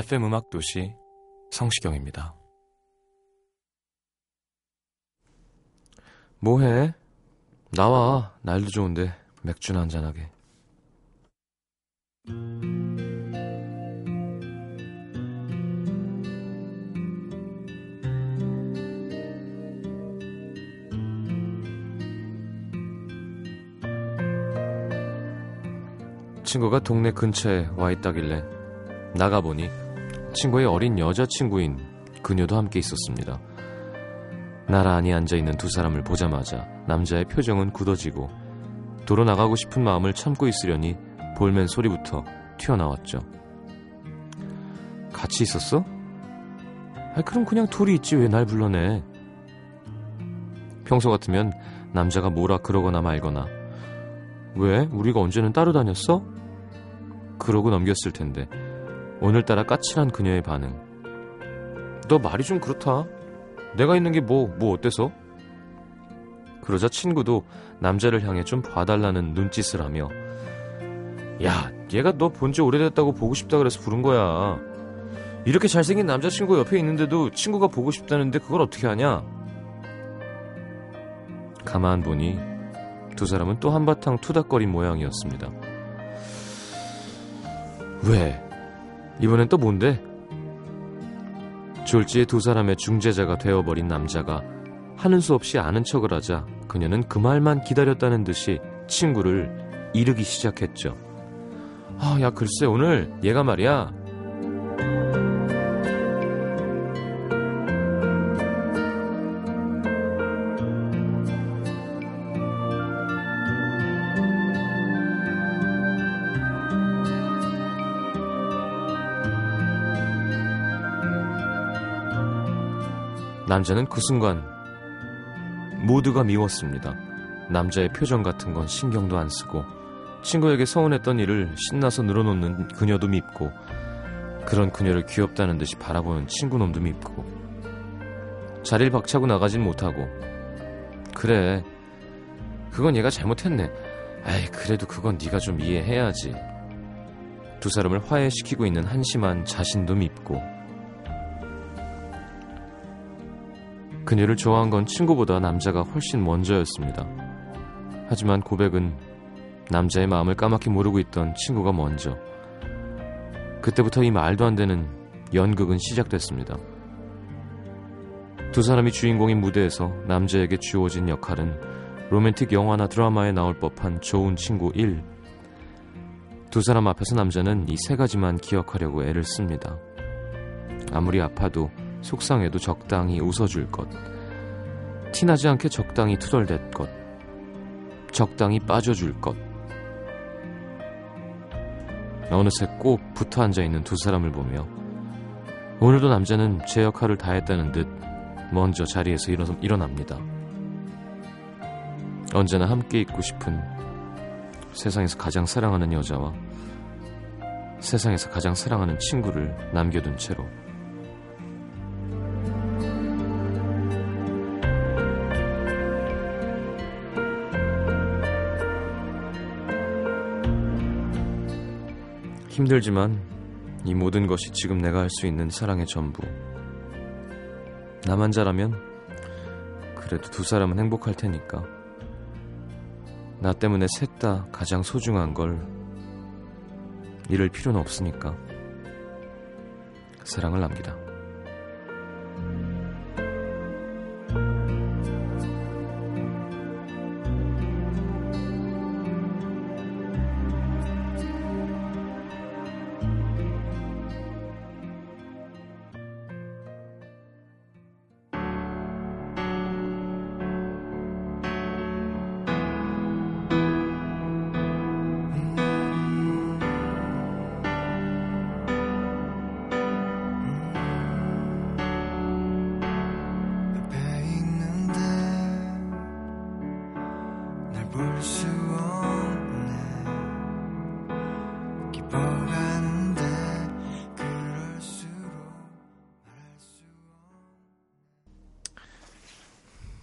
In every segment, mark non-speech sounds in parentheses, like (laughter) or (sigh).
FM 음악 도시 성시경입니다. 뭐해? 나와. 날도 좋은데 맥주나 한잔하게. 친구가 동네 근처에 와 있다길래 나가보니 친구의 어린 여자친구인 그녀도 함께 있었습니다. 나란히 앉아있는 두 사람을 보자마자 남자의 표정은 굳어지고 도로 나가고 싶은 마음을 참고 있으려니 볼멘 소리부터 튀어나왔죠. 같이 있었어? 아, 그럼 그냥 둘이 있지 왜 날 불러내? 평소 같으면 남자가 뭐라 그러거나 말거나 왜? 우리가 언제는 따로 다녔어? 그러고 넘겼을 텐데 오늘따라 까칠한 그녀의 반응. 너 말이 좀 그렇다. 내가 있는 게 뭐, 뭐 어때서? 그러자 친구도 남자를 향해 좀 봐달라는 눈짓을 하며 야, 얘가 너 본 지 오래됐다고 보고 싶다 그래서 부른 거야. 이렇게 잘생긴 남자친구 옆에 있는데도 친구가 보고 싶다는데 그걸 어떻게 하냐? 가만 보니 두 사람은 또 한바탕 투닥거린 모양이었습니다. 왜? 이번엔 또 뭔데? 졸지에 두 사람의 중재자가 되어버린 남자가 하는 수 없이 아는 척을 하자 그녀는 그 말만 기다렸다는 듯이 친구를 이르기 시작했죠. 아, 야, 글쎄, 오늘 얘가 말이야. 남자는 그 순간 모두가 미웠습니다. 남자의 표정 같은 건 신경도 안 쓰고 친구에게 서운했던 일을 신나서 늘어놓는 그녀도 밉고 그런 그녀를 귀엽다는 듯이 바라보는 친구놈도 밉고 자리를 박차고 나가진 못하고 그래 그건 얘가 잘못했네 아이 그래도 그건 네가 좀 이해해야지 두 사람을 화해시키고 있는 한심한 자신도 밉고 그녀를 좋아한 건 친구보다 남자가 훨씬 먼저였습니다. 하지만 고백은 남자의 마음을 까맣게 모르고 있던 친구가 먼저. 그때부터 이 말도 안 되는 연극은 시작됐습니다. 두 사람이 주인공인 무대에서 남자에게 주어진 역할은 로맨틱 영화나 드라마에 나올 법한 좋은 친구 1. 두 사람 앞에서 남자는 이 세 가지만 기억하려고 애를 씁니다. 아무리 아파도 속상해도 적당히 웃어줄 것. 티나지 않게 적당히 투덜댈 것. 적당히 빠져줄 것. 어느새 꼭 붙어 앉아 있는 두 사람을 보며 오늘도 남자는 제 역할을 다 했다는 듯 먼저 자리에서 일어, 일어납니다. 언제나 함께 있고 싶은 세상에서 가장 사랑하는 여자와 세상에서 가장 사랑하는 친구를 남겨둔 채로 힘들지만 이 모든 것이 지금 내가 할 수 있는 사랑의 전부. 나만 잘하면 그래도 두 사람은 행복할 테니까. 나 때문에 셋 다 가장 소중한 걸 잃을 필요는 없으니까. 사랑을 남기다.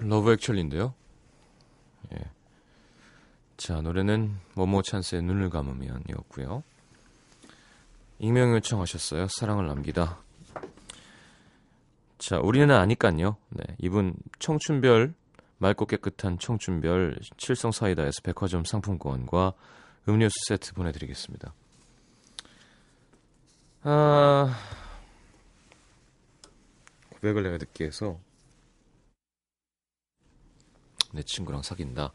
러브 액츄얼리인데요. 예. 자, 노래는 모모 찬스의 눈을 감으면이었고요. 익명 요청하셨어요. 사랑을 남기다. 자, 우리는 아니깐요. 네, 이분 청춘별 맑고 깨끗한 청춘별 칠성 사이다에서 백화점 상품권과 음료수 세트 보내드리겠습니다. 아, 고백을 내가 듣기 해서 내 친구랑 사귄다.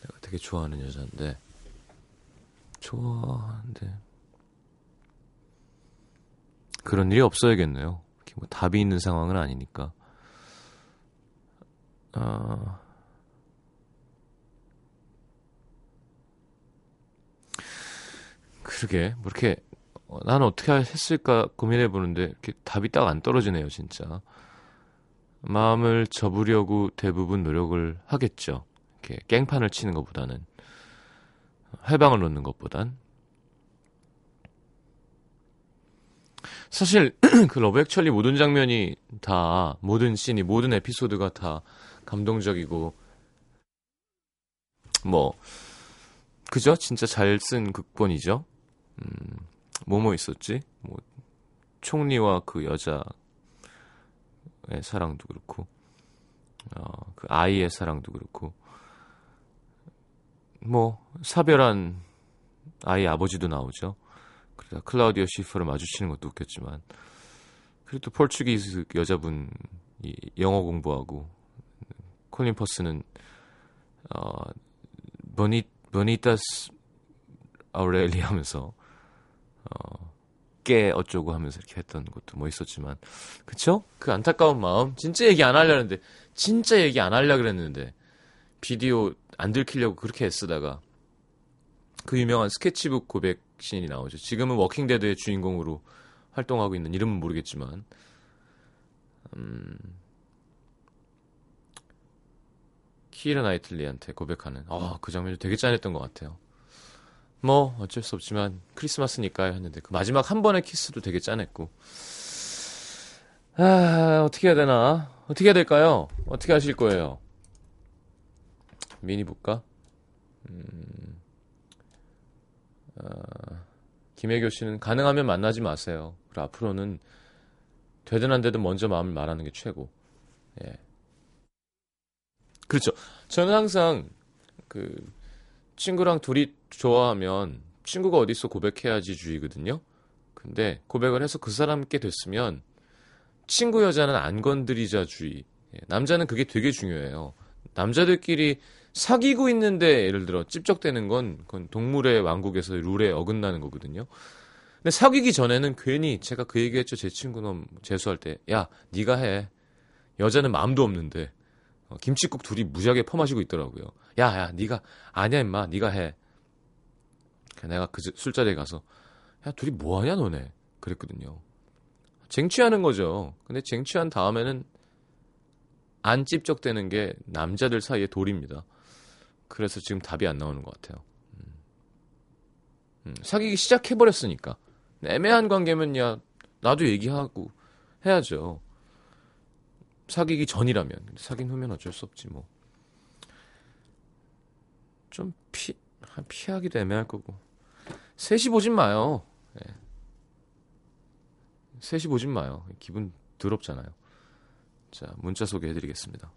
내가 되게 좋아하는 여자인데 좋아하는데 그런 일이 없어야겠네요. 뭐 답이 있는 상황은 아니니까. 아 그러게 뭐 이렇게 어, 난 어떻게 했을까 고민해 보는데 이렇게 답이 딱 안 떨어지네요, 진짜. 마음을 접으려고 대부분 노력을 하겠죠. 이렇게 깽판을 치는 것보다는 훼방을 놓는 것보단 사실 (clears throat) 그 러브 액츄얼리 모든 장면이 다 모든 씬이 모든 에피소드가 다 감동적이고 뭐 그죠? 진짜 잘 쓴 극본이죠. 음, 뭐뭐 있었지? 뭐 총리와 그 여자의 사랑도 그렇고 어, 그 아이의 사랑도 그렇고 뭐 사별한 아이 아버지도 나오죠. 그러다 클라우디오 시퍼를 마주치는 것도 웃겼지만 그리고 또 폴추기스 여자분 이 영어 공부하고 콜린 퍼스는 어 버니 버니타스 아우렐리 하면서 어, 깨 어쩌고 하면서 이렇게 했던 것도 뭐 있었지만 그쵸? 그 안타까운 마음 진짜 얘기 안 하려는데 진짜 얘기 안 하려 그랬는데 비디오 안 들키려고 그렇게 애쓰다가 그 유명한 스케치북 고백 씬이 나오죠. 지금은 워킹데드의 주인공으로 활동하고 있는 이름은 모르겠지만 음, 키이라 나이틀리한테 고백하는 아, 그 장면이 되게 짠했던 것 같아요. 뭐 어쩔 수 없지만 크리스마스니까요 했는데 그 마지막 한 번의 키스도 되게 짠했고. 아 어떻게 해야 되나? 어떻게 해야 될까요? 어떻게 하실 거예요? 미니 볼까? 음, 어, 김혜교 씨는 가능하면 만나지 마세요. 그리고 앞으로는 되든 안 되든 먼저 마음을 말하는 게 최고. 예. 그렇죠. 저는 항상 그 친구랑 둘이 좋아하면 친구가 어디서 고백해야지 주의거든요. 근데 고백을 해서 그 사람께 됐으면 친구 여자는 안 건드리자 주의. 예, 남자는 그게 되게 중요해요. 남자들끼리 사귀고 있는데 예를 들어 찝적대는 건 그건 동물의 왕국에서 룰에 어긋나는 거거든요. 근데 사귀기 전에는 괜히 제가 그 얘기했죠. 제 친구 놈 재수할 때. 야, 네가 해. 여자는 마음도 없는데 어, 김치국 둘이 무지하게 퍼마시고 있더라고요. 야, 야, 네가 아니야, 임마, 네가 해. 내가 그 술자리에 가서 야, 둘이 뭐 하냐, 너네. 그랬거든요. 쟁취하는 거죠. 근데 쟁취한 다음에는 안 찝적대는 게 남자들 사이의 도리입니다. 그래서 지금 답이 안 나오는 것 같아요. 음. 음, 사귀기 시작해버렸으니까. 애매한 관계면 야, 나도 얘기하고 해야죠. 사귀기 전이라면 사귄 후면 어쩔 수 없지 뭐. 좀 피, 피하기도 애매할 거고. 셋이 보진 마요. 네. 셋이 보진 마요. 기분 더럽잖아요. 자, 문자 소개해드리겠습니다.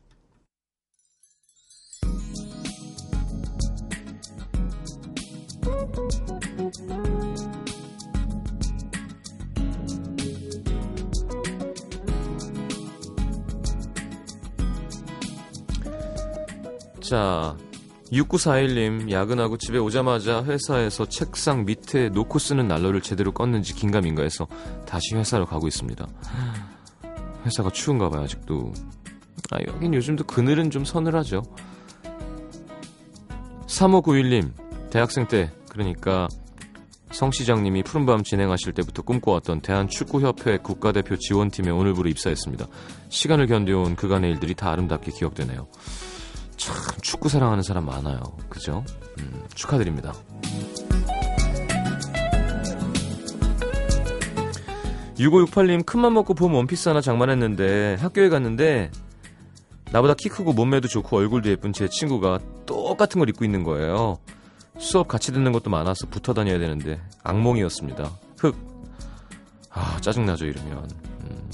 자, 6941님, 야근하고 집에 오자마자 회사에서 책상 밑에 놓고 쓰는 난로를 제대로 껐는지 긴가민가 해서 다시 회사로 가고 있습니다. 회사가 추운가 봐요, 아직도. 아, 여긴 요즘도 그늘은 좀 서늘하죠. 3591님, 대학생 때, 그러니까 성 시장님이 푸른밤 진행하실 때부터 꿈꿔왔던 대한축구협회 국가대표 지원팀에 오늘부로 입사했습니다. 시간을 견뎌온 그간의 일들이 다 아름답게 기억되네요. 참 축구 사랑하는 사람 많아요. 그죠? 음, 축하드립니다. 6568님 큰맘 먹고 봄 원피스 하나 장만했는데 학교에 갔는데 나보다 키 크고 몸매도 좋고 얼굴도 예쁜 제 친구가 똑같은 걸 입고 있는 거예요. 수업 같이 듣는 것도 많아서 붙어 다녀야 되는데 악몽이었습니다. 흑. 아 짜증나죠 이러면. 음.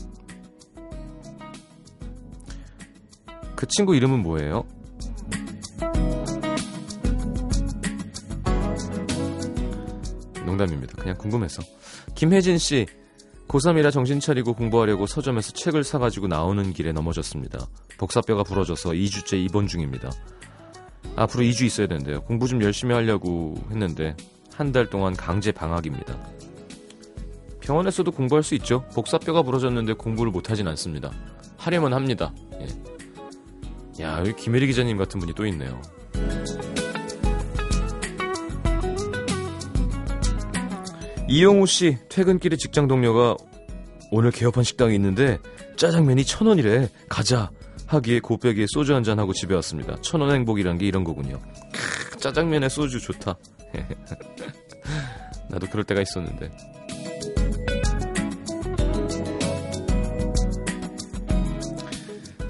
그 친구 이름은 뭐예요? 농담입니다. 그냥 궁금해서. 김혜진 씨, 고3이라 정신 차리고 공부하려고 서점에서 책을 사가지고 나오는 길에 넘어졌습니다. 복사뼈가 부러져서 2주째 입원 중입니다. 앞으로 2주 있어야 된대요. 공부 좀 열심히 하려고 했는데 한 달 동안 강제 방학입니다. 병원에서도 공부할 수 있죠. 복사뼈가 부러졌는데 공부를 못하진 않습니다. 하려면 합니다. 예. 야, 여기 김혜리 기자님 같은 분이 또 있네요. 이용우 씨 퇴근길에 직장 동료가 오늘 개업한 식당이 있는데 짜장면이 천 원이래 가자 하기에 곱빼기에 소주 한 잔 하고 집에 왔습니다. 천 원 행복이란 게 이런 거군요. 크, 짜장면에 소주 좋다. (laughs) 나도 그럴 때가 있었는데.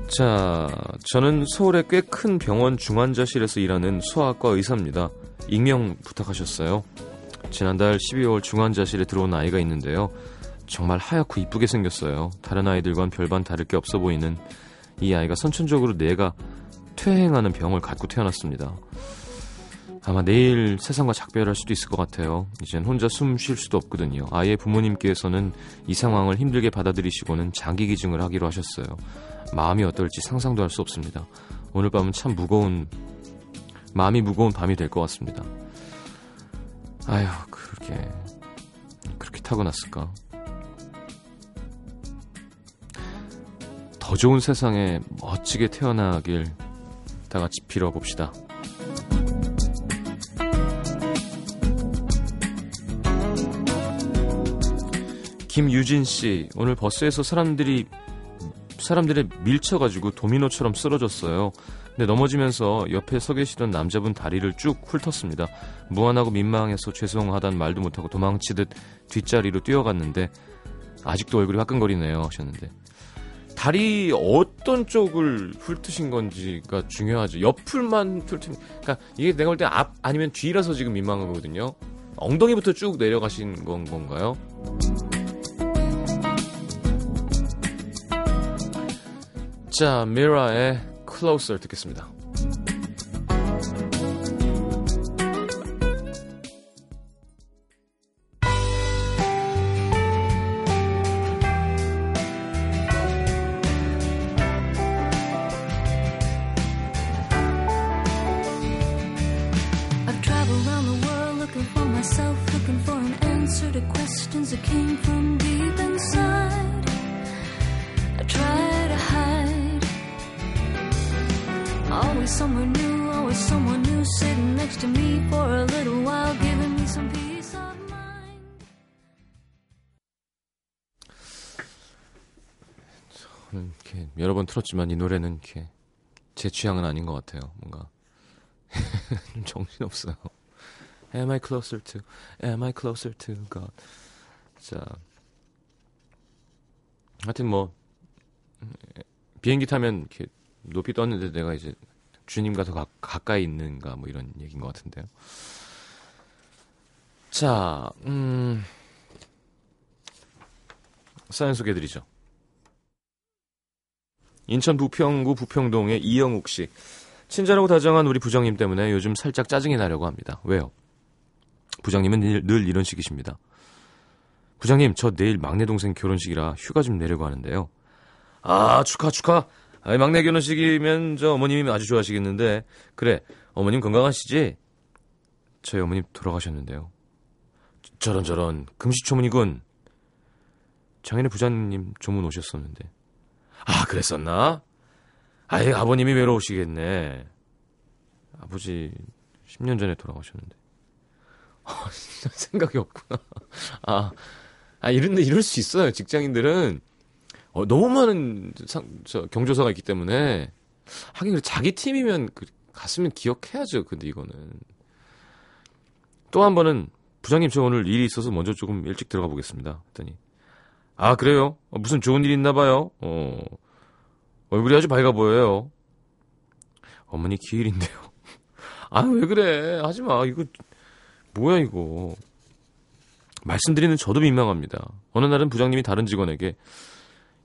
자, 저는 서울의 꽤 큰 병원 중환자실에서 일하는 소아과 의사입니다. 익명 부탁하셨어요. 지난달 12월 중환자실에 들어온 아이가 있는데요. 정말 하얗고 이쁘게 생겼어요. 다른 아이들과는 별반 다를 게 없어 보이는 이 아이가 선천적으로 뇌가 퇴행하는 병을 갖고 태어났습니다. 아마 내일 세상과 작별할 수도 있을 것 같아요. 이젠 혼자 숨 쉴 수도 없거든요. 아이의 부모님께서는 이 상황을 힘들게 받아들이시고는 장기 기증을 하기로 하셨어요. 마음이 어떨지 상상도 할 수 없습니다. 오늘 밤은 참 무거운, 마음이 무거운 밤이 될 것 같습니다. 아휴, 그렇게, 그렇게 타고났을까? 더 좋은 세상에 멋지게 태어나길 다 같이 빌어봅시다. 김유진 씨, 오늘 버스에서 사람들이 사람들의 밀쳐가지고 도미노처럼 쓰러졌어요. 근데 넘어지면서 옆에 서 계시던 남자분 다리를 쭉 훑었습니다. 무안하고 민망해서 죄송하단 말도 못하고 도망치듯 뒷자리로 뛰어갔는데 아직도 얼굴이 화끈거리네요 하셨는데 다리 어떤 쪽을 훑으신 건지가 중요하죠. 옆을만 훑으면 그러니까 이게 내가 볼 때 앞 아니면 뒤라서 지금 민망한 거거든요. 엉덩이부터 쭉 내려가신 건 건가요? 자, 미라의 Closer 듣겠습니다. 이렇게 여러 번 틀었지만 이 노래는 이렇게 제 취향은 아닌 것 같아요. 뭔가 (laughs) 좀 정신 없어요. Am I closer to? Am I closer to God? 자, 하여튼 뭐 비행기 타면 이렇게 높이 떴는데 내가 이제 주님과 더 가, 가까이 있는가 뭐 이런 얘기인 것 같은데요. 자, 음, 사연 소개해드리죠. 인천 부평구 부평동의 이영욱 씨. 친절하고 다정한 우리 부장님 때문에 요즘 살짝 짜증이 나려고 합니다. 왜요? 부장님은 늘, 늘 이런 식이십니다. 부장님, 저 내일 막내 동생 결혼식이라 휴가 좀 내려고 하는데요. 아, 축하, 축하. 아이, 막내 결혼식이면 저 어머님이 아주 좋아하시겠는데. 그래, 어머님 건강하시지? 저희 어머님 돌아가셨는데요. 저런 저런 금시초문이군. 장인의 부장님 조문 오셨었는데. 아, 그랬었나? 아이, 아버님이 외로우시겠네. 아버지 10년 전에 돌아가셨는데. 아, (laughs) 생각이 없구나. 아, 아, 이런데 이럴 수 있어요. 직장인들은 어, 너무 많은 상, 저, 경조사가 있기 때문에 하긴 자기 팀이면 그, 갔으면 기억해야죠. 근데 이거는 또 한 번은 부장님 저 오늘 일이 있어서 먼저 조금 일찍 들어가 보겠습니다. 했더니 아 그래요? 어, 무슨 좋은 일 있나 봐요. 어 얼굴이 아주 밝아 보여요. 어머니 기일인데요. (laughs) 아 왜 그래? 하지 마. 이거 뭐야 이거. 말씀드리는 저도 민망합니다. 어느 날은 부장님이 다른 직원에게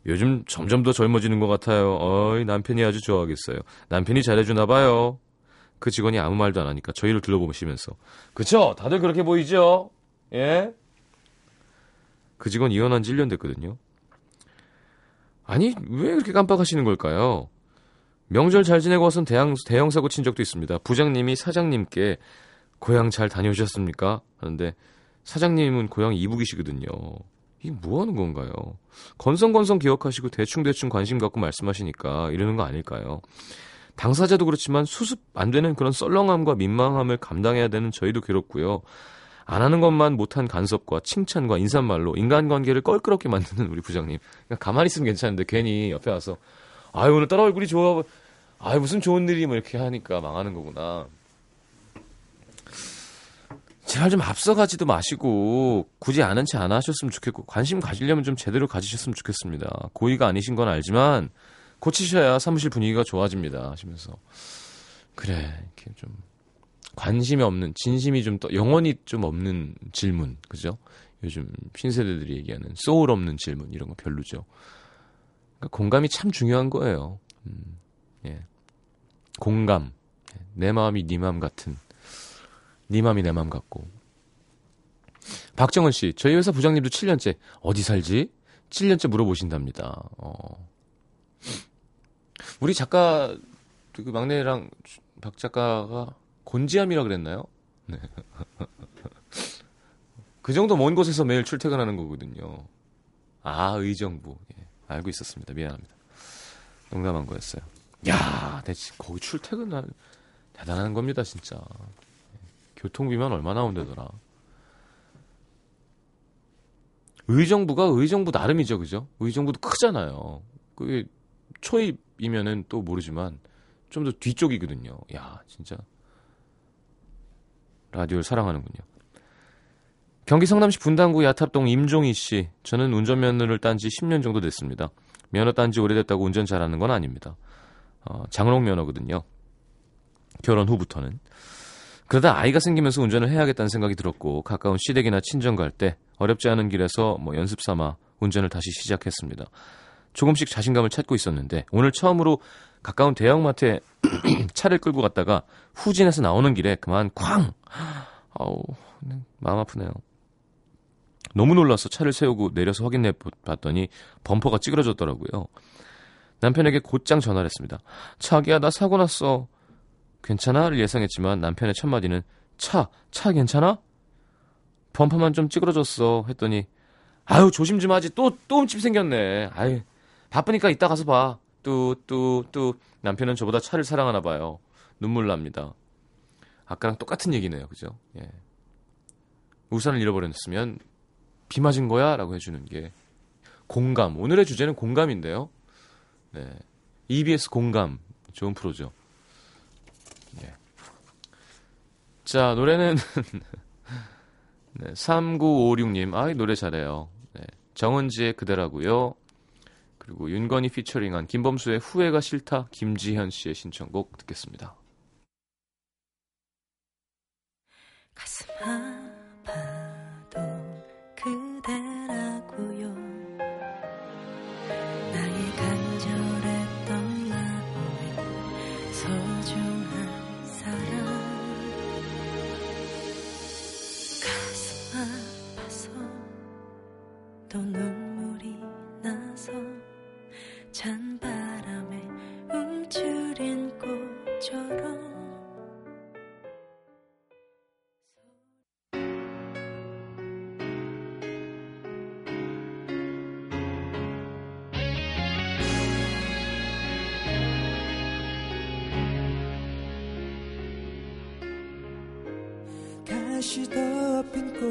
요즘 점점 더 젊어지는 것 같아요. 어이, 남편이 아주 좋아하겠어요. 남편이 잘해주나 봐요. 그 직원이 아무 말도 안 하니까 저희를 둘러보시면서 그쵸? 다들 그렇게 보이죠? 예? 그 직원 이혼한 지 1년 됐거든요. 아니, 왜 그렇게 깜빡하시는 걸까요? 명절 잘 지내고 와선 대형, 대형 사고 친 적도 있습니다. 부장님이 사장님께 고향 잘 다녀오셨습니까? 하는데 사장님은 고향 이북이시거든요. 이게 뭐 하는 건가요? 건성건성 기억하시고 대충대충 관심 갖고 말씀하시니까 이러는 거 아닐까요? 당사자도 그렇지만 수습 안 되는 그런 썰렁함과 민망함을 감당해야 되는 저희도 괴롭고요. 안 하는 것만 못한 간섭과 칭찬과 인사말로 인간관계를 껄끄럽게 만드는 우리 부장님. 그냥 가만히 있으면 괜찮은데 괜히 옆에 와서 아유 오늘 딸 얼굴이 좋아 아유 무슨 좋은 일이 뭐 이렇게 하니까 망하는 거구나. 제발 좀 앞서가지도 마시고 굳이 아는 체 안 하셨으면 좋겠고 관심 가지려면 좀 제대로 가지셨으면 좋겠습니다. 고의가 아니신 건 알지만 고치셔야 사무실 분위기가 좋아집니다 하시면서 그래 이렇게 좀 관심이 없는 진심이 좀 더 영혼이 좀 없는 질문 그죠? 요즘 신세대들이 얘기하는 소울 없는 질문 이런 거 별로죠. 그러니까 공감이 참 중요한 거예요. 음, 예. 공감 내 마음이 네 마음 같은 네 맘이 내맘 같고. 박정은 씨, 저희 회사 부장님도 7년째 어디 살지? 7년째 물어보신답니다. 어. 우리 작가 그 막내랑 박 작가가 곤지암이라 그랬나요? 네. (laughs) 그 정도 먼 곳에서 매일 출퇴근하는 거거든요. 아, 의정부. 예, 알고 있었습니다. 미안합니다. 농담한 거였어요. 야, 내 거기 출퇴근할 대단한 겁니다, 진짜. 교통비만 얼마 나온다더라. 의정부가 의정부 나름이죠, 그죠? 의정부도 크잖아요. 그게 초입이면은 또 모르지만 좀 더 뒤쪽이거든요. 야, 진짜 라디오를 사랑하는군요. 경기 성남시 분당구 야탑동 임종희 씨. 저는 운전면허를 딴 지 10년 정도 됐습니다. 면허 딴 지 오래됐다고 운전 잘하는 건 아닙니다. 어, 장롱 면허거든요. 결혼 후부터는. 그러다 아이가 생기면서 운전을 해야겠다는 생각이 들었고 가까운 시댁이나 친정 갈 때 어렵지 않은 길에서 뭐 연습 삼아 운전을 다시 시작했습니다. 조금씩 자신감을 찾고 있었는데 오늘 처음으로 가까운 대형마트에 (clears throat) 차를 끌고 갔다가 후진해서 나오는 길에 그만 쾅! 아우 마음 아프네요. 너무 놀라서 차를 세우고 내려서 확인해 봤더니 범퍼가 찌그러졌더라고요. 남편에게 곧장 전화를 했습니다. 자기야 나 사고 났어. 괜찮아?를 예상했지만 남편의 첫마디는 차, 차 괜찮아? 범퍼만 좀 찌그러졌어 했더니 아유 조심 좀 하지 또 또 흠집 생겼네. 아유 바쁘니까 이따 가서 봐. 뚜뚜뚜 남편은 저보다 차를 사랑하나 봐요. 눈물 납니다. 아까랑 똑같은 얘기네요. 그죠? 예. 우산을 잃어버렸으면 비 맞은 거야? 라고 해주는 게 공감. 오늘의 주제는 공감인데요. 네. EBS 공감. 좋은 프로죠. 자, 노래는 (laughs) 네, 3956님. 아 이, 노래 잘해요. 네, 정은지의 그대라고요. 그리고 윤건이 피처링한 김범수의 후회가 싫다 김지현 씨의 신청곡 듣겠습니다. 가슴 아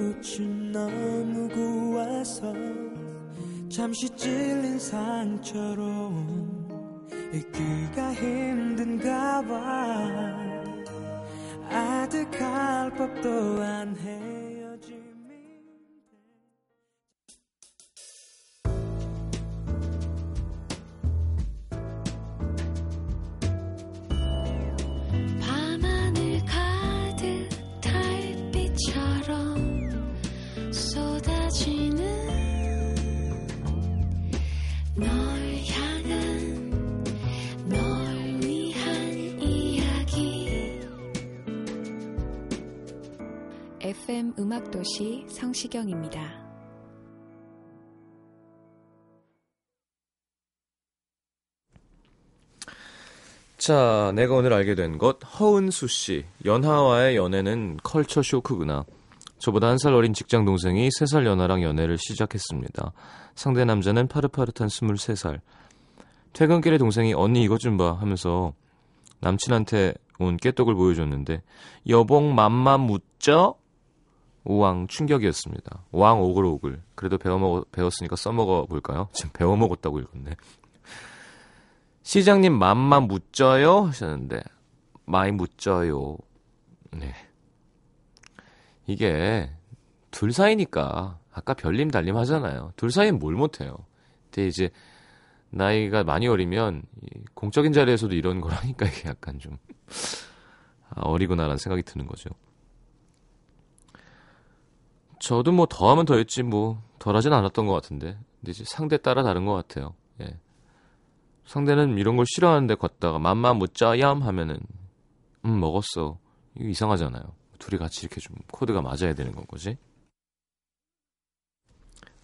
꽃은 너무 고와서 잠시 찔린 상처로 잊기가 힘든가 봐. 아득할 법도 아니 음악도시 성시경입니다. 자, 내가 오늘 알게 된 것, 허은수 씨. 연하와의 연애는 컬처 쇼크구나. 저보다 한 살 어린 직장 동생이 세 살 연하랑 연애를 시작했습니다. 상대 남자는 파릇파릇한 23살. 퇴근길에 동생이 언니 이것 좀 봐 하면서 남친한테 온 깨떡을 보여줬는데 여봉 맘마 묻죠? 우왕 충격이었습니다. 왕 오글 오글. 그래도 배워먹, 배웠으니까 써먹어 볼까요? (laughs) 지금 배워먹었다고 읽었네. 시장님 맘마 묻져요? 하셨는데 많이 묻져요. 네. 이게 둘 사이니까 아까 별님 달님 하잖아요. 둘 사이는 뭘 못해요. 근데 이제 나이가 많이 어리면 이 공적인 자리에서도 이런 거라니까 이게 약간 좀 아, 어리구나라는 생각이 드는 거죠. 저도 뭐 더하면 더했지 뭐 덜하진 않았던 것 같은데. 근데 이제 상대 따라 다른 것 같아요. 예. 상대는 이런 걸 싫어하는데 걷다가 맘마 묻자얌 하면은 음 먹었어. 이거 이상하잖아요. 둘이 같이 이렇게 좀 코드가 맞아야 되는 건 거지?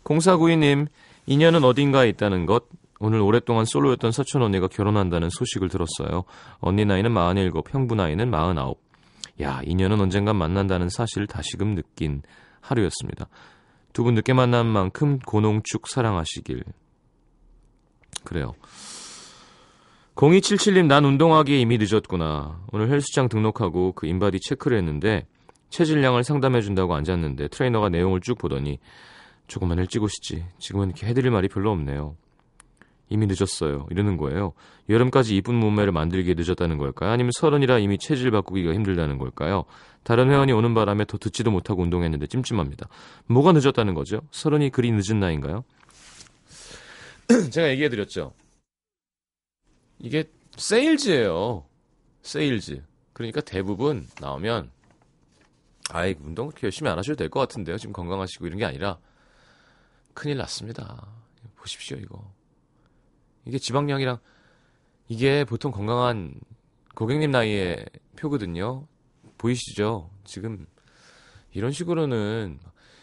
0492님 인연은 어딘가에 있다는 것. 오늘 오랫동안 솔로였던 사촌 언니가 결혼한다는 소식을 들었어요. 언니 나이는 47 형부 나이는 49 야, 인연은 언젠간 만난다는 사실을 다시금 느낀 하루였습니다. 두 분 늦게 만난 만큼 고농축 사랑하시길. 그래요. 0277님, 난 운동하기에 이미 늦었구나. 오늘 헬스장 등록하고 그 인바디 체크를 했는데 체질량을 상담해준다고 앉았는데 트레이너가 내용을 쭉 보더니 조금만 일찍 오시지. 지금은 이렇게 해드릴 말이 별로 없네요. 이미 늦었어요. 이러는 거예요. 여름까지 이쁜 몸매를 만들기에 늦었다는 걸까요? 아니면 서른이라 이미 체질 바꾸기가 힘들다는 걸까요? 다른 회원이 오는 바람에 더 듣지도 못하고 운동했는데 찜찜합니다. 뭐가 늦었다는 거죠? 서른이 그리 늦은 나이인가요? (clears throat) 제가 얘기해드렸죠. 이게 세일즈예요. 세일즈. 그러니까 대부분 나오면 아이 운동 그렇게 열심히 안 하셔도 될 것 같은데요. 지금 건강하시고 이런 게 아니라 큰일 났습니다. 보십시오 이거. 이게 지방량이랑 이게 보통 건강한 고객님 나이의 표거든요. 보이시죠? 지금 이런 식으로는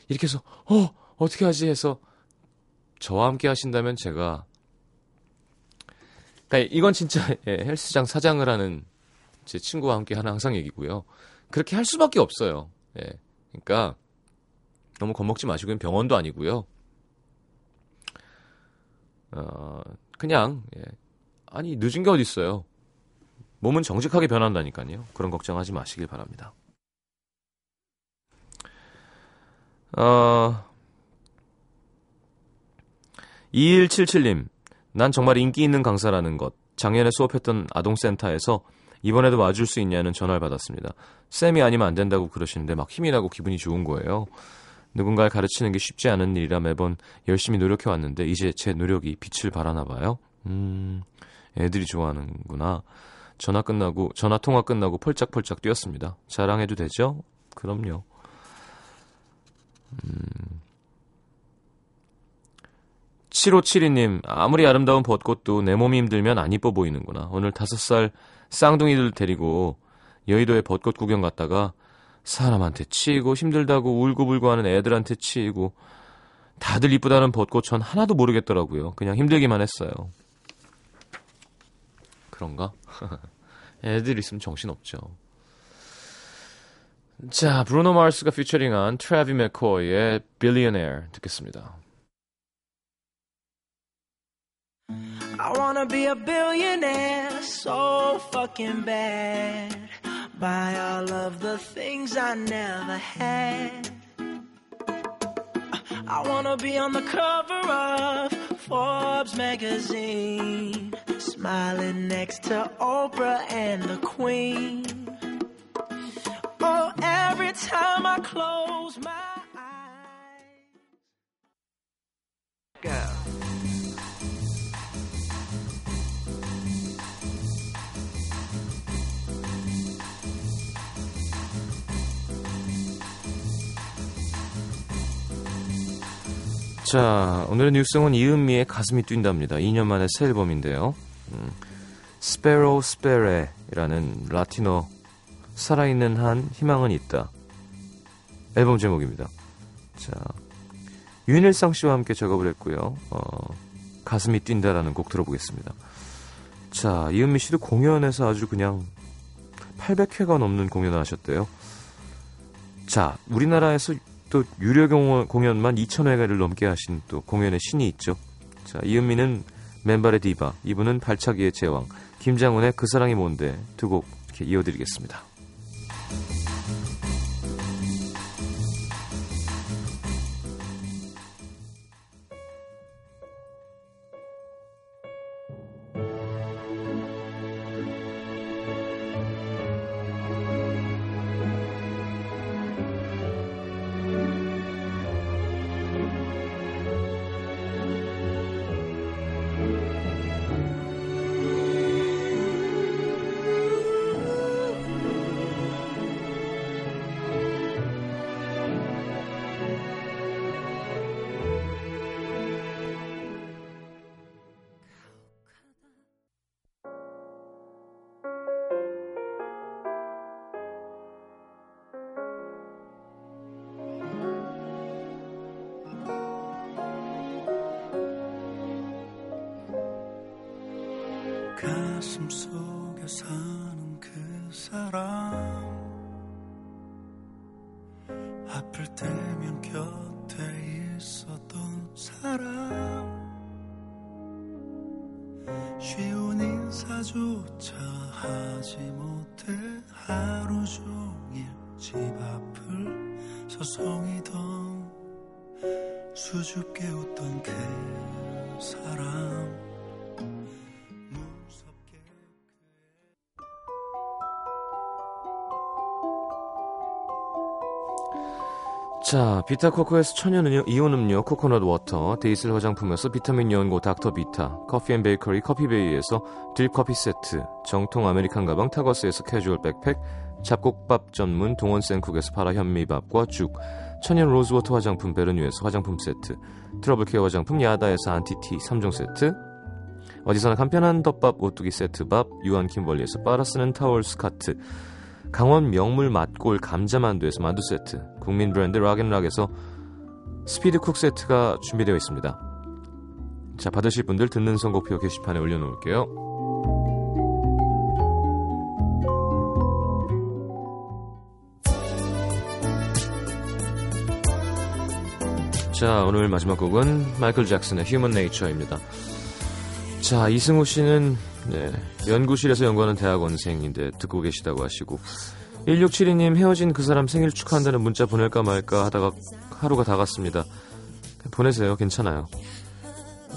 이렇게 해서 어 어떻게 하지 해서 저와 함께 하신다면 제가 그러니까 이건 진짜 (laughs) 예, 헬스장 사장을 하는 제 친구와 함께 하는 항상 얘기고요. 그렇게 할 수밖에 없어요. 예. 그러니까 너무 겁먹지 마시고 병원도 아니고요. 어, 그냥 예. 아니 늦은 게 어디 있어요. 몸은 정직하게 변한다니까요. 그런 걱정하지 마시길 바랍니다. 어, 2177님, 난 정말 인기 있는 강사라는 것. 작년에 수업했던 아동센터에서 이번에도 와줄 수 있냐는 전화를 받았습니다. 쌤이 아니면 안 된다고 그러시는데 막 힘이 나고 기분이 좋은 거예요. 누군가를 가르치는 게 쉽지 않은 일이라 매번 열심히 노력해 왔는데 이제 제 노력이 빛을 발하나 봐요. 음, 애들이 좋아하는구나. 전화 끝나고 전화 통화 끝나고 펄짝펄짝 뛰었습니다. 자랑해도 되죠? 그럼요. 음. 7572님, 아무리 아름다운 벚꽃도 내 몸이 힘들면 안 이뻐 보이는구나. 오늘 다섯 살 쌍둥이들 데리고 여의도에 벚꽃 구경 갔다가 사람한테 치이고 힘들다고 울고불고 하는 애들한테 치이고 다들 이쁘다는 벚꽃 전 하나도 모르겠더라고요. 그냥 힘들기만 했어요. 그런가? (laughs) 애들 있으면 정신없죠. 자, 브루노 마르스가 피처링한 트래비 맥코이의 Billionaire 듣겠습니다. I wanna be a billionaire so fucking bad. Buy all of the things I never had. I wanna be on the cover of Forbes magazine, smiling next to Oprah and the Queen. Oh, every time I close my 자, 오늘의 뉴스는 이은미의 가슴이 뛴답니다. 2년 만에 새 앨범인데요. 음, 스페로 스페레라는 라틴어 살아있는 한 희망은 있다. 앨범 제목입니다. 자, 윤일상 씨와 함께 작업을 했고요. 어, 가슴이 뛴다라는 곡 들어보겠습니다. 자, 이은미 씨도 공연에서 아주 그냥 800회가 넘는 공연을 하셨대요. 자, 우리나라에서 또 유료 공연만 2,000회를 넘게 하신 또 공연의 신이 있죠. 자, 이은미는 맨발의 디바, 이분은 발차기의 제왕, 김장훈의 그 사랑이 뭔데 두 곡 이렇게 이어드리겠습니다. 가슴 속에 사는 그 사람. 아플 때면 곁에 있었던 사람. 쉬운 인사조차 하지 못해 하루 종일 집 앞을 서성이던 수줍게 자, 비타코코에서 천연 이온 음료 코코넛 워터, 데이슬 화장품에서 비타민 연고 닥터 비타, 커피 앤 베이커리 커피베이에서 딜 커피 세트, 정통 아메리칸 가방 타거스에서 캐주얼 백팩, 잡곡밥 전문 동원 쎈쿡에서 발아 현미밥과 죽, 천연 로즈워터 화장품 베르뉴에서 화장품 세트, 트러블 케어 화장품 야다에서 안티티 3종 세트, 어디서나 간편한 덮밥 오뚜기 세트밥, 유한 킴벌리에서 빨아 쓰는 타월 스카트, 강원 명물 맛골 감자만두에서 만두 세트, 국민 브랜드 락앤락에서 스피드쿡 세트가 준비되어 있습니다. 자, 받으실 분들 듣는 선곡표 게시판에 올려놓을게요. 자, 오늘 마지막 곡은 마이클 잭슨의 휴먼 네이처입니다. 자, 이승우 씨는 네, 연구실에서 연구하는 대학원생인데 듣고 계시다고 하시고 1672님 헤어진 그 사람 생일 축하한다는 문자 보낼까 말까 하다가 하루가 다 갔습니다. 보내세요. 괜찮아요.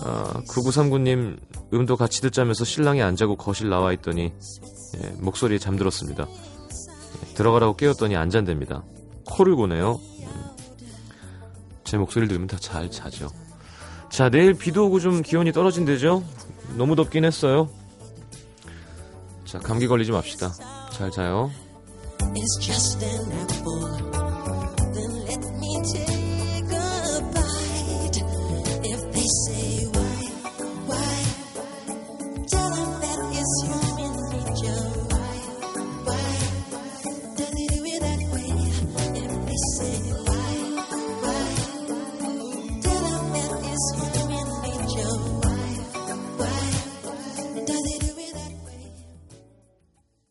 아, 9939님 음도 같이 듣자면서 신랑이 안 자고 거실 나와 있더니 예, 목소리에 잠들었습니다. 예, 들어가라고 깨웠더니 안 잔답니다. 코를 고네요. 음, 제 목소리를 들으면 다 잘 자죠. 자, 내일 비도 오고 좀 기온이 떨어진대죠? 너무 덥긴 했어요. 자, 감기 걸리지 맙시다. 잘 자요.